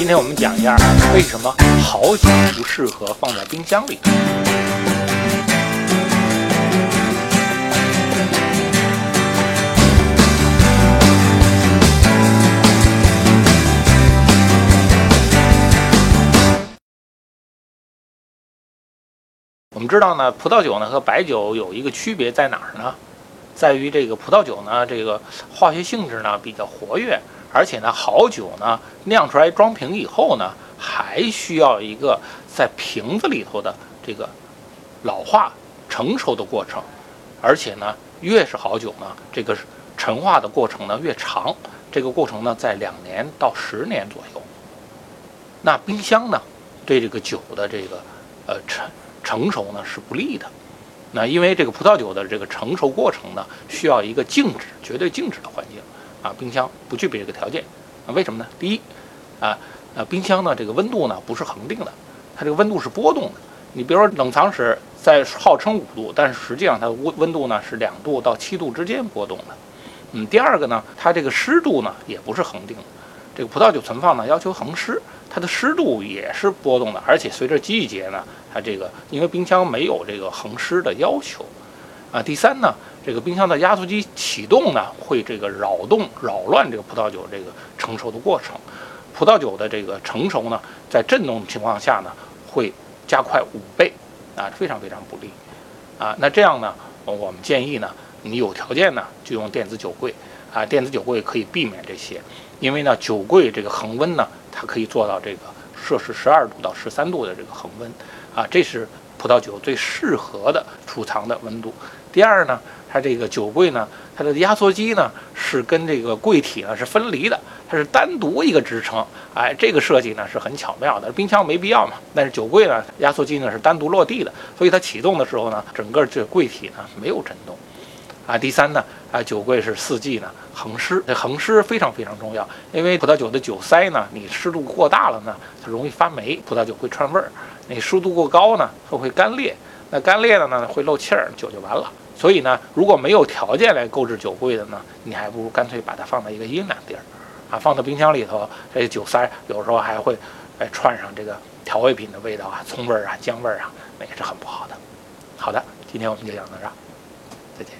今天我们讲一下为什么好酒不适合放在冰箱里。我们知道呢，葡萄酒呢和白酒有一个区别在哪儿呢？在于这个葡萄酒呢，这个化学性质呢比较活跃，而且呢，好酒呢酿出来装瓶以后呢，还需要一个在瓶子里头的这个老化成熟的过程，而且呢，越是好酒呢，这个陈化的过程呢越长，这个过程呢在两年到十年左右。那冰箱呢，对这个酒的这个呃成成熟呢是不利的，那因为这个葡萄酒的这个成熟过程呢，需要一个静止、绝对静止的环境。啊，冰箱不具备这个条件啊。为什么呢？第一，啊呃，冰箱呢这个温度呢不是恒定的，它这个温度是波动的。你比如说冷藏室在号称五度，但是实际上它温温度呢是两度到七度之间波动的。嗯，第二个呢，它这个湿度呢也不是恒定的。这个葡萄酒存放呢要求恒湿，它的湿度也是波动的，而且随着季节呢，它这个因为冰箱没有这个恒湿的要求，啊，第三呢，这个冰箱的压缩机启动呢会这个扰动扰乱这个葡萄酒这个成熟的过程，葡萄酒的这个成熟呢在震动情况下呢会加快五倍，啊，非常非常不利，啊，那这样呢，我们建议呢，你有条件呢就用电子酒柜，啊，电子酒柜可以避免这些。因为呢，酒柜这个恒温呢，它可以做到这个摄氏十二度到十三度的这个恒温，啊，这是葡萄酒最适合的储藏的温度。第二呢，它这个酒柜呢，它的压缩机呢是跟这个柜体呢是分离的，它是单独一个支撑。哎，这个设计呢是很巧妙的。冰箱没必要嘛，但是酒柜呢，压缩机呢是单独落地的，所以它启动的时候呢，整个这柜体呢没有震动。啊，第三呢，啊，酒柜是四季呢恒湿，这恒湿非常非常重要，因为葡萄酒的酒塞呢，你湿度过大了呢，它容易发霉，葡萄酒会串味儿；你湿度过高呢，它会干裂，那干裂了呢会漏气儿，酒就完了。所以呢，如果没有条件来购置酒柜的呢，你还不如干脆把它放在一个阴凉地儿，啊，放到冰箱里头，这酒塞有时候还会，哎，串上这个调味品的味道啊，葱味儿啊，姜味儿啊，那也是很不好的。好的，今天我们就讲到这儿，再见。